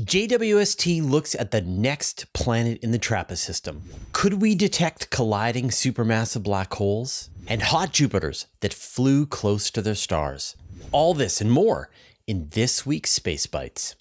JWST looks at the next planet in the TRAPPIST system. Could we detect colliding supermassive black holes and hot Jupiters that flew close to their stars? All this and more in this week's Space Bites.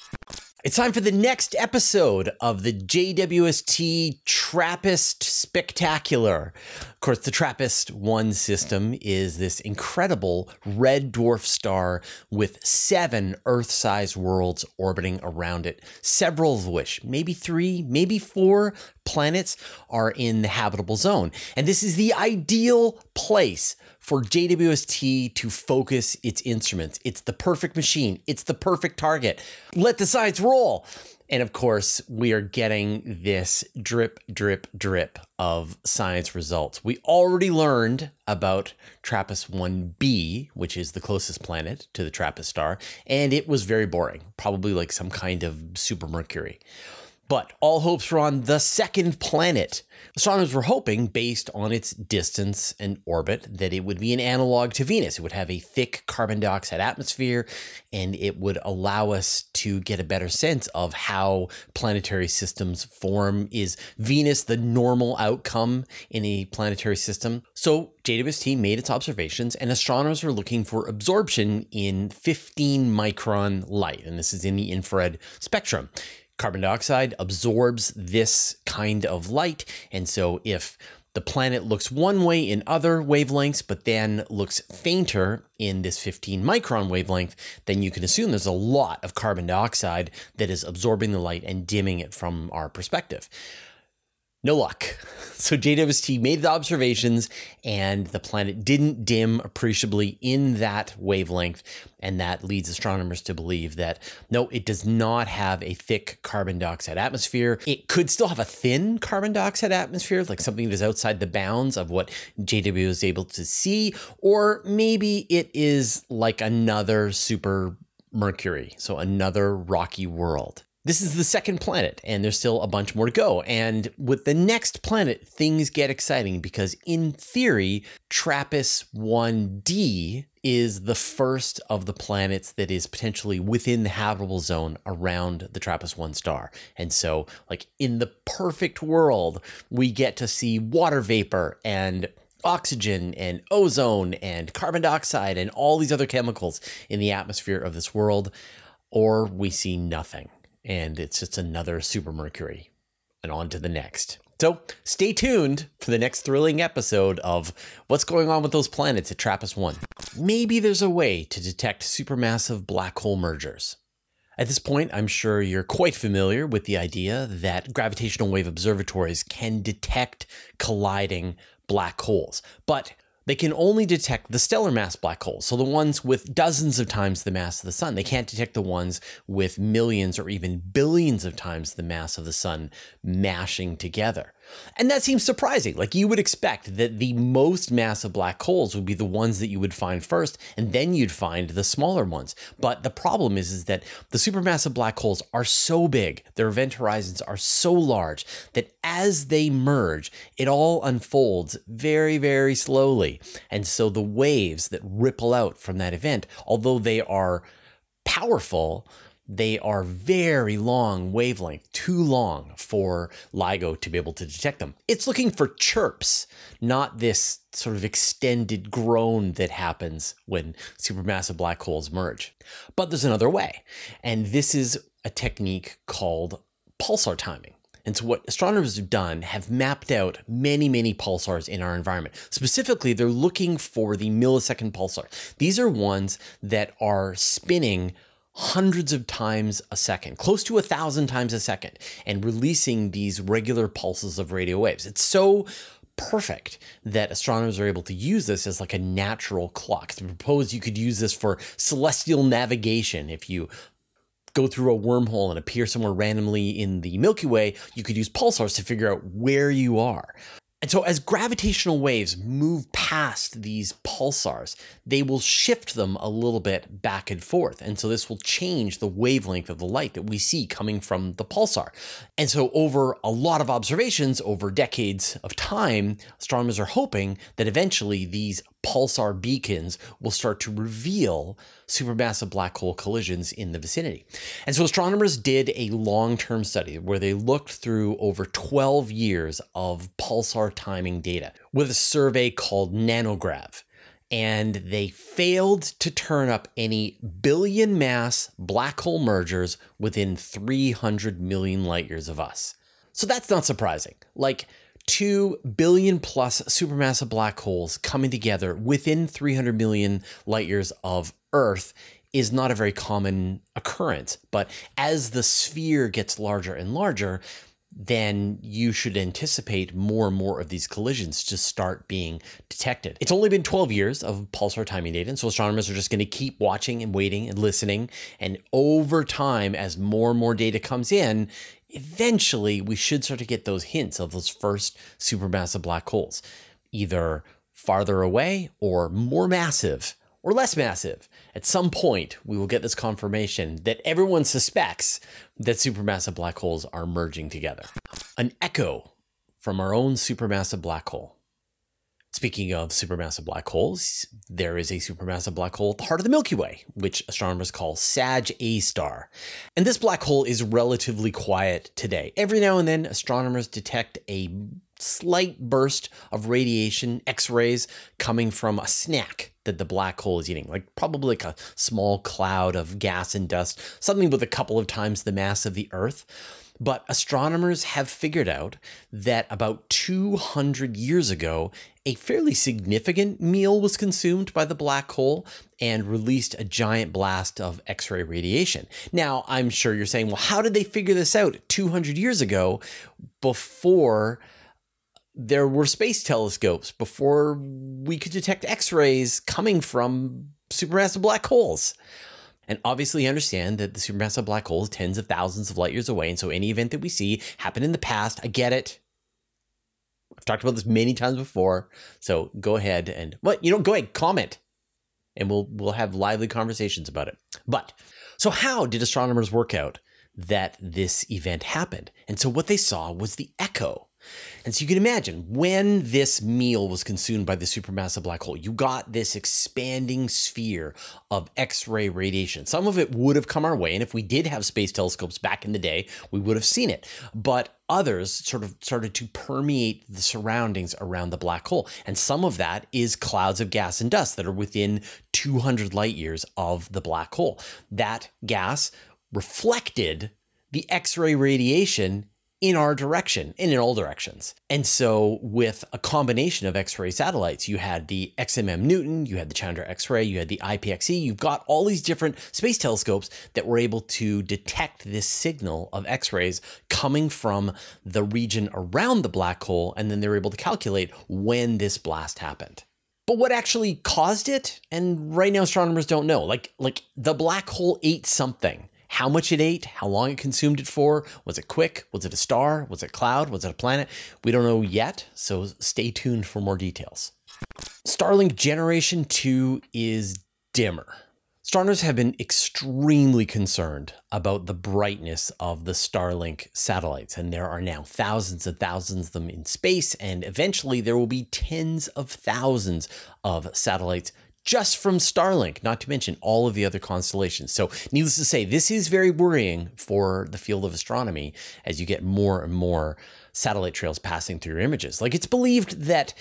It's time for the next episode of the JWST TRAPPIST Spectacular. Of course, the TRAPPIST 1 system is this incredible red dwarf star with seven Earth sized worlds orbiting around it, several of which, maybe three, maybe four planets, are in the habitable zone. And this is the ideal place for JWST to focus its instruments. It's the perfect machine, it's the perfect target. Let the science roll. And of course, we are getting this drip, drip, drip of science results. We already learned about TRAPPIST 1b, which is the closest planet to the TRAPPIST star, and it was very boring, probably like some kind of super Mercury. But all hopes were on the second planet. Astronomers were hoping, based on its distance and orbit, that it would be an analog to Venus. It would have a thick carbon dioxide atmosphere, and it would allow us to get a better sense of how planetary systems form. Is Venus the normal outcome in a planetary system? So JWST made its observations, and astronomers were looking for absorption in 15 micron light, and this is in the infrared spectrum carbon dioxide absorbs this kind of light. And so if the planet looks one way in other wavelengths, but then looks fainter in this 15 micron wavelength, then you can assume there's a lot of carbon dioxide that is absorbing the light and dimming it from our perspective. No luck. So JWST made the observations, and the planet didn't dim appreciably in that wavelength. And that leads astronomers to believe that no, it does not have a thick carbon dioxide atmosphere. It could still have a thin carbon dioxide atmosphere, like something that is outside the bounds of what JW is able to see, or maybe it is like another super Mercury, so another rocky world. This is the second planet, and there's still a bunch more to go. And with the next planet, things get exciting because, in theory, TRAPPIST 1D is the first of the planets that is potentially within the habitable zone around the TRAPPIST 1 star. And so, like, in the perfect world, we get to see water vapor and oxygen and ozone and carbon dioxide and all these other chemicals in the atmosphere of this world, or we see nothing and it's just another Super Mercury. And on to the next. So stay tuned for the next thrilling episode of what's going on with those planets at TRAPPIST 1. Maybe there's a way to detect supermassive black hole mergers. At this point, I'm sure you're quite familiar with the idea that gravitational wave observatories can detect colliding black holes. But they can only detect the stellar mass black holes, so the ones with dozens of times the mass of the sun. They can't detect the ones with millions or even billions of times the mass of the sun mashing together. And that seems surprising. Like you would expect that the most massive black holes would be the ones that you would find first, and then you'd find the smaller ones. But the problem is, is that the supermassive black holes are so big, their event horizons are so large that as they merge, it all unfolds very, very slowly. And so the waves that ripple out from that event, although they are powerful, they are very long wavelength, too long for LIGO to be able to detect them. It's looking for chirps, not this sort of extended groan that happens when supermassive black holes merge. But there's another way, and this is a technique called pulsar timing. And so, what astronomers have done have mapped out many, many pulsars in our environment. Specifically, they're looking for the millisecond pulsar. These are ones that are spinning hundreds of times a second, close to a thousand times a second, and releasing these regular pulses of radio waves. It's so perfect that astronomers are able to use this as like a natural clock. To propose you could use this for celestial navigation. If you go through a wormhole and appear somewhere randomly in the Milky Way, you could use pulsars to figure out where you are. And so, as gravitational waves move past these pulsars, they will shift them a little bit back and forth. And so, this will change the wavelength of the light that we see coming from the pulsar. And so, over a lot of observations, over decades of time, astronomers are hoping that eventually these pulsar beacons will start to reveal supermassive black hole collisions in the vicinity. And so astronomers did a long term study where they looked through over 12 years of pulsar timing data with a survey called NANOGrav. And they failed to turn up any billion mass black hole mergers within 300 million light years of us. So that's not surprising. Like, 2 billion plus supermassive black holes coming together within 300 million light years of Earth is not a very common occurrence. But as the sphere gets larger and larger, then you should anticipate more and more of these collisions to start being detected. It's only been 12 years of pulsar timing data, and so astronomers are just going to keep watching and waiting and listening. And over time, as more and more data comes in, eventually we should start to get those hints of those first supermassive black holes, either farther away or more massive or less massive. At some point, we will get this confirmation that everyone suspects that supermassive black holes are merging together. An echo from our own supermassive black hole. Speaking of supermassive black holes, there is a supermassive black hole at the heart of the Milky Way, which astronomers call Sag A star. And this black hole is relatively quiet today. Every now and then, astronomers detect a slight burst of radiation, X rays, coming from a snack that the black hole is eating, like probably like a small cloud of gas and dust, something with a couple of times the mass of the Earth. But astronomers have figured out that about 200 years ago, a fairly significant meal was consumed by the black hole and released a giant blast of X ray radiation. Now, I'm sure you're saying, well, how did they figure this out 200 years ago before? There were space telescopes before we could detect X rays coming from supermassive black holes. And obviously, understand that the supermassive black hole is tens of thousands of light years away. And so, any event that we see happened in the past. I get it. I've talked about this many times before. So, go ahead and, what? You know, go ahead, comment, and we'll we'll have lively conversations about it. But so, how did astronomers work out that this event happened? And so, what they saw was the echo and so you can imagine when this meal was consumed by the supermassive black hole, you got this expanding sphere of X ray radiation. Some of it would have come our way. And if we did have space telescopes back in the day, we would have seen it. But others sort of started to permeate the surroundings around the black hole. And some of that is clouds of gas and dust that are within 200 light years of the black hole. That gas reflected the X ray radiation in our direction and in all directions. And so, with a combination of X ray satellites, you had the XMM Newton, you had the Chandra X ray, you had the IXPE, you've got all these different space telescopes that were able to detect this signal of X rays coming from the region around the black hole. And then they were able to calculate when this blast happened. But what actually caused it? And right now astronomers don't know. Like like the black hole ate something how much it ate, how long it consumed it for. Was it quick? Was it a star? Was it a cloud? Was it a planet? We don't know yet, so stay tuned for more details. Starlink Generation 2 is dimmer. Astronomers have been extremely concerned about the brightness of the Starlink satellites, and there are now thousands and thousands of them in space, and eventually there will be tens of thousands of satellites just from Starlink, not to mention all of the other constellations. So, needless to say, this is very worrying for the field of astronomy as you get more and more satellite trails passing through your images. Like, it's believed that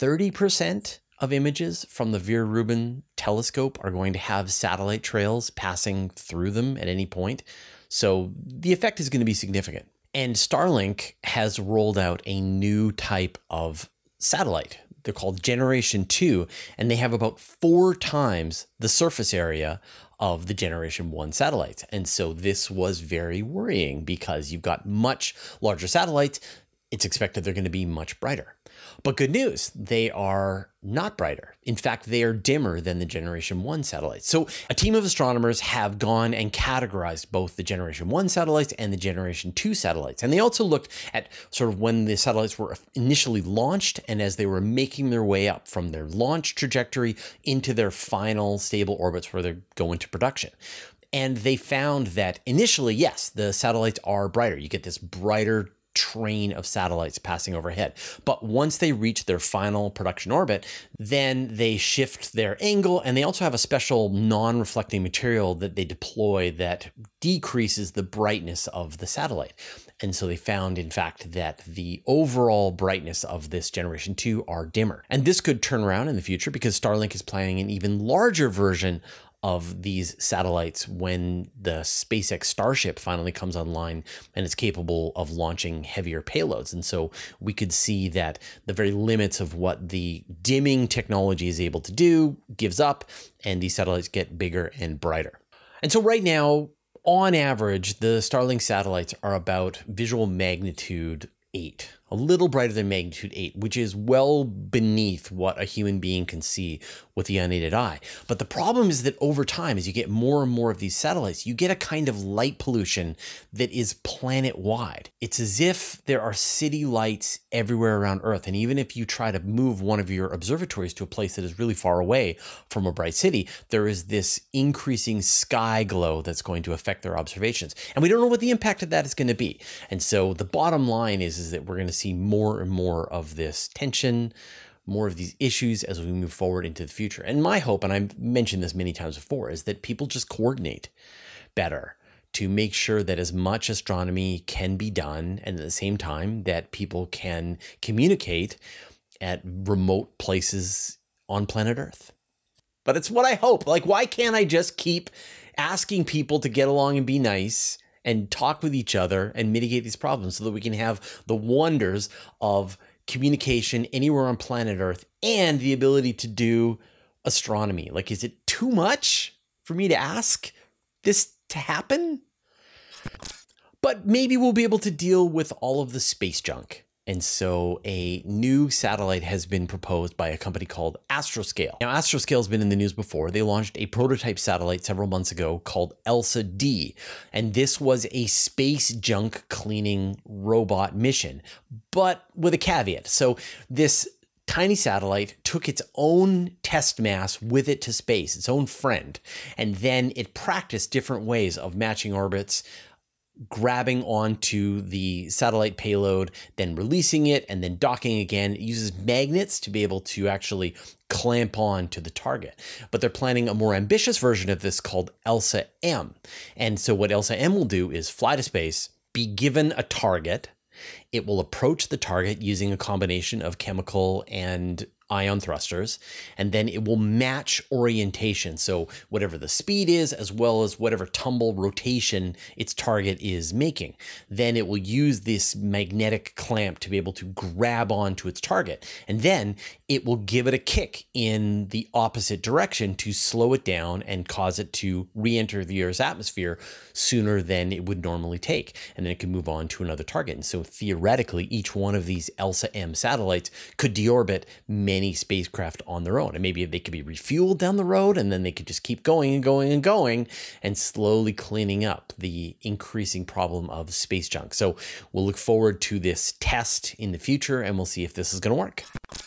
30% of images from the Vera Rubin telescope are going to have satellite trails passing through them at any point. So, the effect is going to be significant. And Starlink has rolled out a new type of satellite they're called Generation 2, and they have about four times the surface area of the Generation 1 satellites. And so this was very worrying because you've got much larger satellites. It's expected they're going to be much brighter. But good news, they are not brighter. In fact, they are dimmer than the Generation 1 satellites. So, a team of astronomers have gone and categorized both the Generation 1 satellites and the Generation 2 satellites. And they also looked at sort of when the satellites were initially launched and as they were making their way up from their launch trajectory into their final stable orbits where they go into production. And they found that initially, yes, the satellites are brighter. You get this brighter train of satellites passing overhead. But once they reach their final production orbit, then they shift their angle and they also have a special non reflecting material that they deploy that decreases the brightness of the satellite. And so they found, in fact, that the overall brightness of this generation 2 are dimmer. And this could turn around in the future because Starlink is planning an even larger version of these satellites when the SpaceX Starship finally comes online and is capable of launching heavier payloads. And so we could see that the very limits of what the dimming technology is able to do gives up, and these satellites get bigger and brighter. And so right now, on average, the Starlink satellites are about visual magnitude 8 a little brighter than magnitude 8, which is well beneath what a human being can see with the unaided eye. But the problem is that over time, as you get more and more of these satellites, you get a kind of light pollution that is planet wide. It's as if there are city lights everywhere around Earth. And even if you try to move one of your observatories to a place that is really far away from a bright city, there is this increasing sky glow that's going to affect their observations. And we don't know what the impact of that is going to be. And so the bottom line is, is that we're going to see more and more of this tension, more of these issues as we move forward into the future. And my hope, and I've mentioned this many times before, is that people just coordinate better to make sure that as much astronomy can be done and at the same time that people can communicate at remote places on planet Earth. But it's what I hope. Like, why can't I just keep asking people to get along and be nice and talk with each other and mitigate these problems so that we can have the wonders of communication anywhere on planet Earth and the ability to do astronomy. Like, is it too much for me to ask this to happen? But maybe we'll be able to deal with all of the space junk and so a new satellite has been proposed by a company called Astroscale. Now, Astroscale has been in the news before. They launched a prototype satellite several months ago called ELSA D. And this was a space junk cleaning robot mission, but with a caveat. So this tiny satellite took its own test mass with it to space, its own friend, and then it practiced different ways of matching orbits, grabbing onto the satellite payload, then releasing it, and then docking again. It uses magnets to be able to actually clamp on to the target. But they're planning a more ambitious version of this called ELSA M. And so, what ELSA M will do is fly to space, be given a target. It will approach the target using a combination of chemical and ion thrusters, and then it will match orientation. So, whatever the speed is, as well as whatever tumble rotation its target is making, then it will use this magnetic clamp to be able to grab onto its target. And then it will give it a kick in the opposite direction to slow it down and cause it to re enter the Earth's atmosphere sooner than it would normally take. And then it can move on to another target. And so, theoretically, each one of these ELSA M satellites could deorbit many any spacecraft on their own. And maybe they could be refueled down the road and then they could just keep going and going and going and slowly cleaning up the increasing problem of space junk. So we'll look forward to this test in the future and we'll see if this is going to work.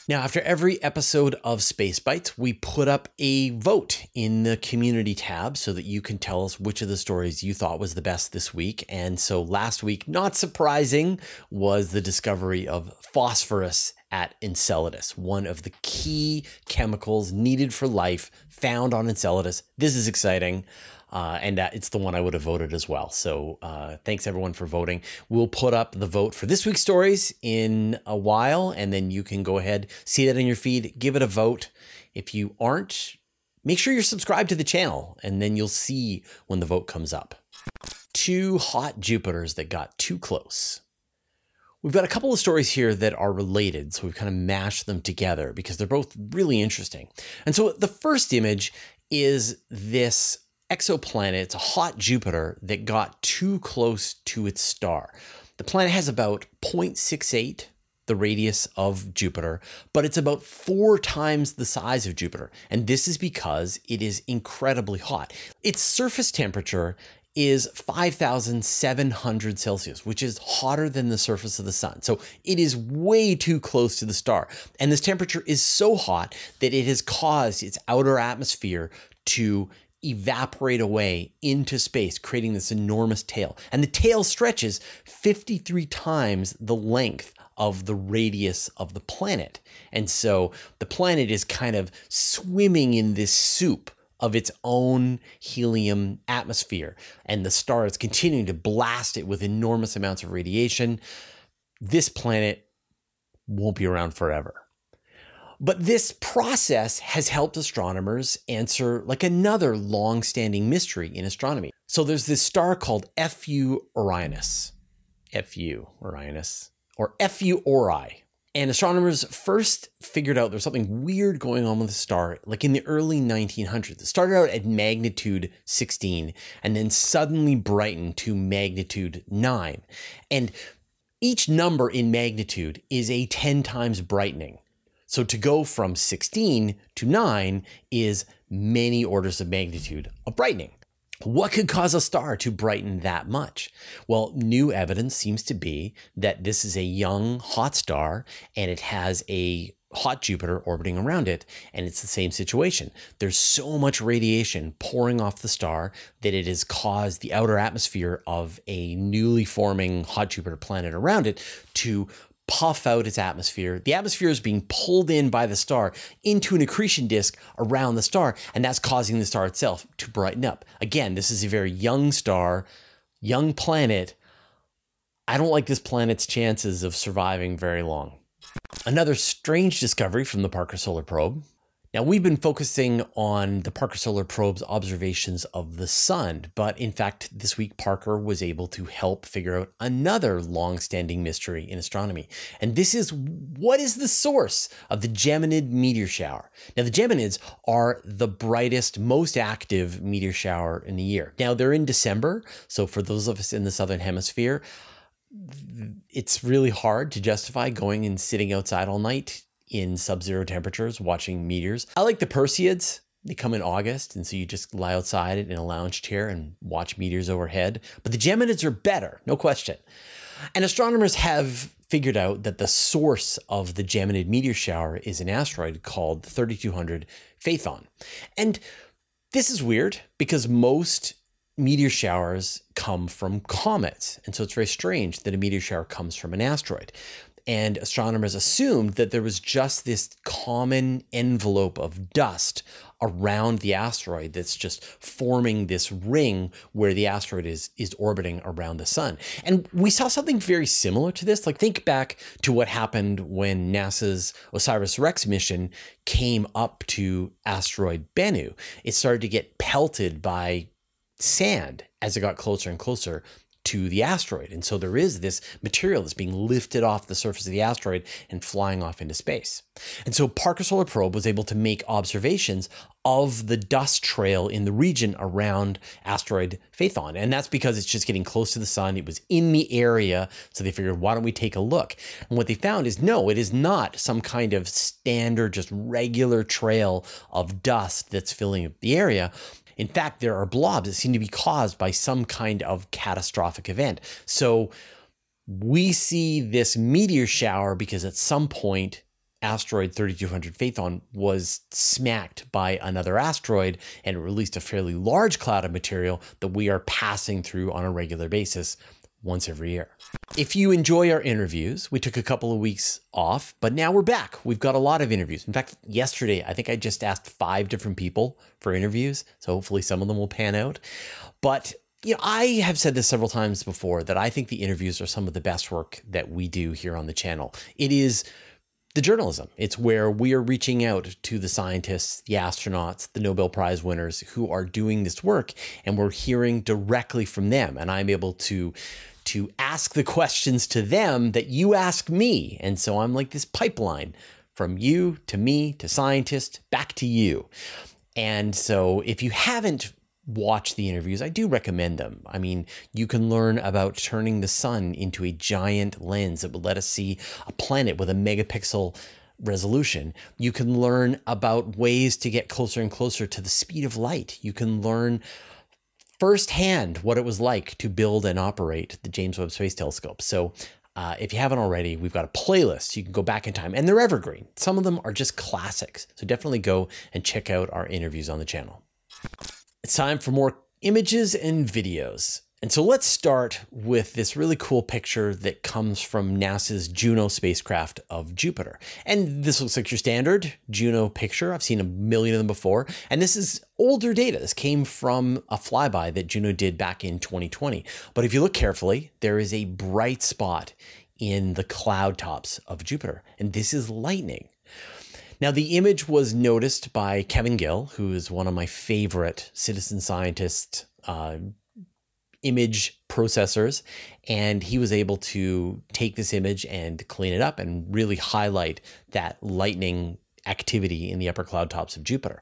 Now, after every episode of Space Bites, we put up a vote in the community tab so that you can tell us which of the stories you thought was the best this week. And so last week, not surprising, was the discovery of phosphorus at Enceladus, one of the key chemicals needed for life found on Enceladus. This is exciting. Uh, and uh, it's the one I would have voted as well. So uh, thanks everyone for voting. We'll put up the vote for this week's stories in a while, and then you can go ahead, see that in your feed, give it a vote. If you aren't, make sure you're subscribed to the channel, and then you'll see when the vote comes up. Two hot Jupiters that got too close. We've got a couple of stories here that are related, so we've kind of mashed them together because they're both really interesting. And so the first image is this exoplanet. It's a hot Jupiter that got too close to its star. The planet has about 0.68 the radius of Jupiter, but it's about four times the size of Jupiter. And this is because it is incredibly hot. Its surface temperature is 5,700 Celsius, which is hotter than the surface of the sun. So it is way too close to the star. And this temperature is so hot that it has caused its outer atmosphere to evaporate away into space, creating this enormous tail. And the tail stretches 53 times the length of the radius of the planet. And so the planet is kind of swimming in this soup of its own helium atmosphere. And the star is continuing to blast it with enormous amounts of radiation. This planet won't be around forever. But this process has helped astronomers answer like another long-standing mystery in astronomy. So there's this star called FU Orionis. FU Orionis or FU Ori. And astronomers first figured out there's something weird going on with the star, like in the early 1900s. It started out at magnitude 16 and then suddenly brightened to magnitude 9. And each number in magnitude is a 10 times brightening. So to go from 16 to 9 is many orders of magnitude of brightening. What could cause a star to brighten that much? Well, new evidence seems to be that this is a young hot star and it has a hot Jupiter orbiting around it, and it's the same situation. There's so much radiation pouring off the star that it has caused the outer atmosphere of a newly forming hot Jupiter planet around it to puff out its atmosphere. The atmosphere is being pulled in by the star into an accretion disk around the star, and that's causing the star itself to brighten up. Again, this is a very young star, young planet. I don't like this planet's chances of surviving very long. Another strange discovery from the Parker Solar Probe now, we've been focusing on the Parker Solar Probe's observations of the sun, but in fact, this week Parker was able to help figure out another long-standing mystery in astronomy. And this is what is the source of the Geminid meteor shower? Now, the Geminids are the brightest, most active meteor shower in the year. Now, they're in December, so for those of us in the southern hemisphere, it's really hard to justify going and sitting outside all night in sub-zero temperatures watching meteors. I like the Perseids. They come in August, and so you just lie outside in a lounge chair and watch meteors overhead. But the Geminids are better, no question. And astronomers have figured out that the source of the Geminid meteor shower is an asteroid called 3200 Phaethon. And this is weird because most meteor showers come from comets. And so it's very strange that a meteor shower comes from an asteroid and astronomers assumed that there was just this common envelope of dust around the asteroid that's just forming this ring where the asteroid is is orbiting around the sun. And we saw something very similar to this. Like think back to what happened when NASA's OSIRIS-REx mission came up to asteroid Bennu. It started to get pelted by sand as it got closer and closer to the asteroid. And so there is this material that's being lifted off the surface of the asteroid and flying off into space. And so Parker Solar Probe was able to make observations of the dust trail in the region around asteroid Phaethon. And that's because it's just getting close to the sun. It was in the area. So they figured, why don't we take a look? And what they found is no, it is not some kind of standard, just regular trail of dust that's filling the area. In fact, there are blobs that seem to be caused by some kind of catastrophic event. So we see this meteor shower because at some point asteroid 3200 Phaethon was smacked by another asteroid and it released a fairly large cloud of material that we are passing through on a regular basis once every year. If you enjoy our interviews, we took a couple of weeks off, but now we're back. We've got a lot of interviews. In fact, yesterday, I think I just asked five different people for interviews. So hopefully some of them will pan out. But you know, I have said this several times before that I think the interviews are some of the best work that we do here on the channel. It is the journalism. It's where we are reaching out to the scientists, the astronauts, the Nobel Prize winners who are doing this work, and we're hearing directly from them. And I'm able to to ask the questions to them that you ask me. And so I'm like this pipeline from you to me to scientists back to you. And so if you haven't watched the interviews, I do recommend them. I mean, you can learn about turning the sun into a giant lens that would let us see a planet with a megapixel resolution. You can learn about ways to get closer and closer to the speed of light. You can learn firsthand what it was like to build and operate the James Webb Space Telescope. So uh, if you haven't already, we've got a playlist. You can go back in time and they're evergreen. Some of them are just classics. So definitely go and check out our interviews on the channel. It's time for more images and videos. And so let's start with this really cool picture that comes from NASA's Juno spacecraft of Jupiter. And this looks like your standard Juno picture. I've seen a million of them before. And this is older data. This came from a flyby that Juno did back in 2020. But if you look carefully, there is a bright spot in the cloud tops of Jupiter. And this is lightning. Now, the image was noticed by Kevin Gill, who is one of my favorite citizen scientists, uh, image processors. And he was able to take this image and clean it up and really highlight that lightning activity in the upper cloud tops of Jupiter.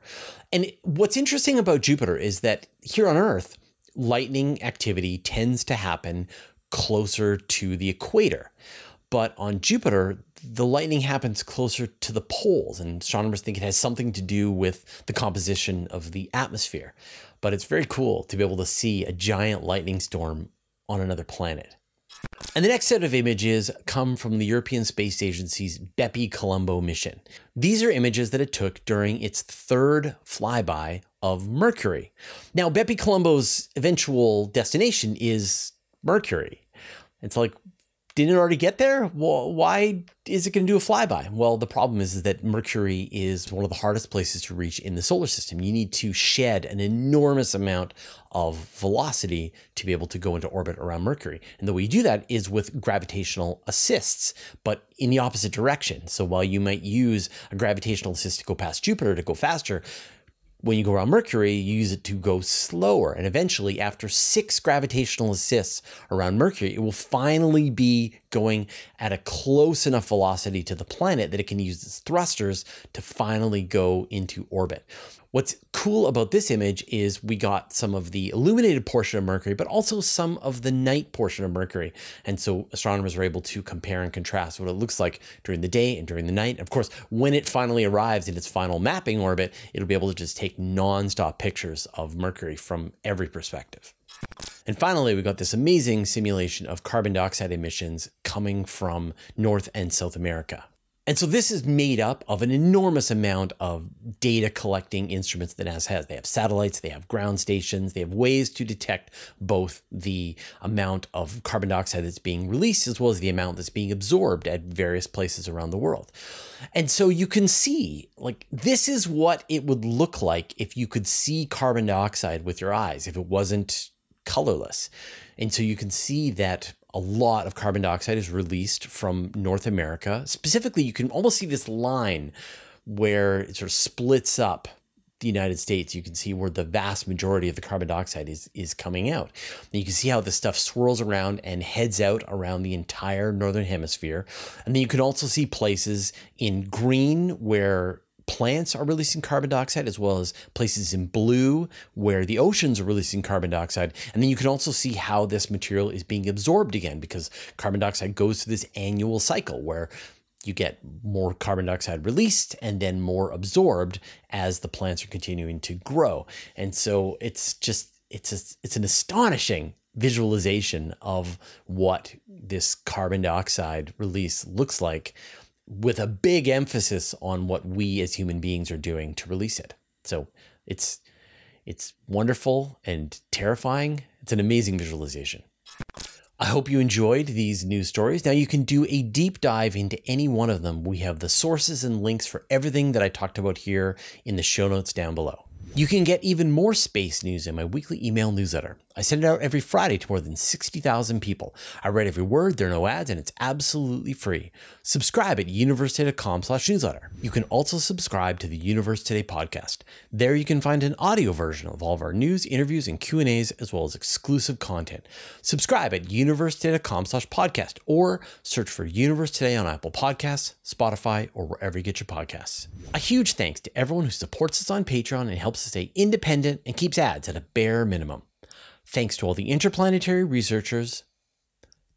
And what's interesting about Jupiter is that here on Earth, lightning activity tends to happen closer to the equator. But on Jupiter, the lightning happens closer to the poles, and astronomers think it has something to do with the composition of the atmosphere. But it's very cool to be able to see a giant lightning storm on another planet. And the next set of images come from the European Space Agency's Bepi Colombo mission. These are images that it took during its third flyby of Mercury. Now, Bepi Colombo's eventual destination is Mercury. It's like, didn't already get there? Well, why is it going to do a flyby? Well, the problem is, is that Mercury is one of the hardest places to reach in the solar system. You need to shed an enormous amount of velocity to be able to go into orbit around Mercury. And the way you do that is with gravitational assists, but in the opposite direction. So while you might use a gravitational assist to go past Jupiter to go faster, when you go around Mercury, you use it to go slower. And eventually, after six gravitational assists around Mercury, it will finally be going at a close enough velocity to the planet that it can use its thrusters to finally go into orbit. What's cool about this image is we got some of the illuminated portion of Mercury, but also some of the night portion of Mercury. And so astronomers are able to compare and contrast what it looks like during the day and during the night. Of course, when it finally arrives in its final mapping orbit, it'll be able to just take nonstop pictures of Mercury from every perspective. And finally, we got this amazing simulation of carbon dioxide emissions coming from North and South America. And so this is made up of an enormous amount of data collecting instruments that NASA has. They have satellites, they have ground stations, they have ways to detect both the amount of carbon dioxide that's being released as well as the amount that's being absorbed at various places around the world. And so you can see, like, this is what it would look like if you could see carbon dioxide with your eyes, if it wasn't colorless. And so you can see that a lot of carbon dioxide is released from North America. Specifically, you can almost see this line where it sort of splits up the United States. You can see where the vast majority of the carbon dioxide is is coming out. And you can see how the stuff swirls around and heads out around the entire northern hemisphere. And then you can also see places in green where plants are releasing carbon dioxide, as well as places in blue where the oceans are releasing carbon dioxide. And then you can also see how this material is being absorbed again, because carbon dioxide goes through this annual cycle where you get more carbon dioxide released and then more absorbed as the plants are continuing to grow. And so it's just it's a, it's an astonishing visualization of what this carbon dioxide release looks like with a big emphasis on what we as human beings are doing to release it. So it's it's wonderful and terrifying. It's an amazing visualization. I hope you enjoyed these news stories. Now you can do a deep dive into any one of them. We have the sources and links for everything that I talked about here in the show notes down below. You can get even more space news in my weekly email newsletter. I send it out every Friday to more than 60,000 people. I read every word, there are no ads, and it's absolutely free. Subscribe at universetoday.com slash newsletter. You can also subscribe to the Universe Today podcast. There you can find an audio version of all of our news, interviews, and Q&As, as well as exclusive content. Subscribe at universetoday.com slash podcast or search for Universe Today on Apple Podcasts, Spotify, or wherever you get your podcasts. A huge thanks to everyone who supports us on Patreon and helps us stay independent and keeps ads at a bare minimum. Thanks to all the interplanetary researchers,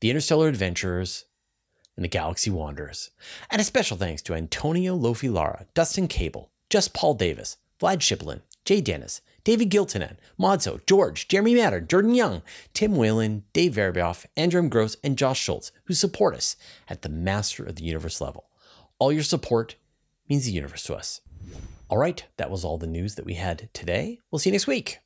the interstellar adventurers, and the galaxy wanderers. And a special thanks to Antonio Lofi Lara, Dustin Cable, Just Paul Davis, Vlad Shiplin, Jay Dennis, David Giltonen, Modzo, George, Jeremy Matter, Jordan Young, Tim Whalen, Dave Verbeoff, Andrew Gross, and Josh Schultz, who support us at the Master of the Universe level. All your support means the universe to us. All right, that was all the news that we had today. We'll see you next week.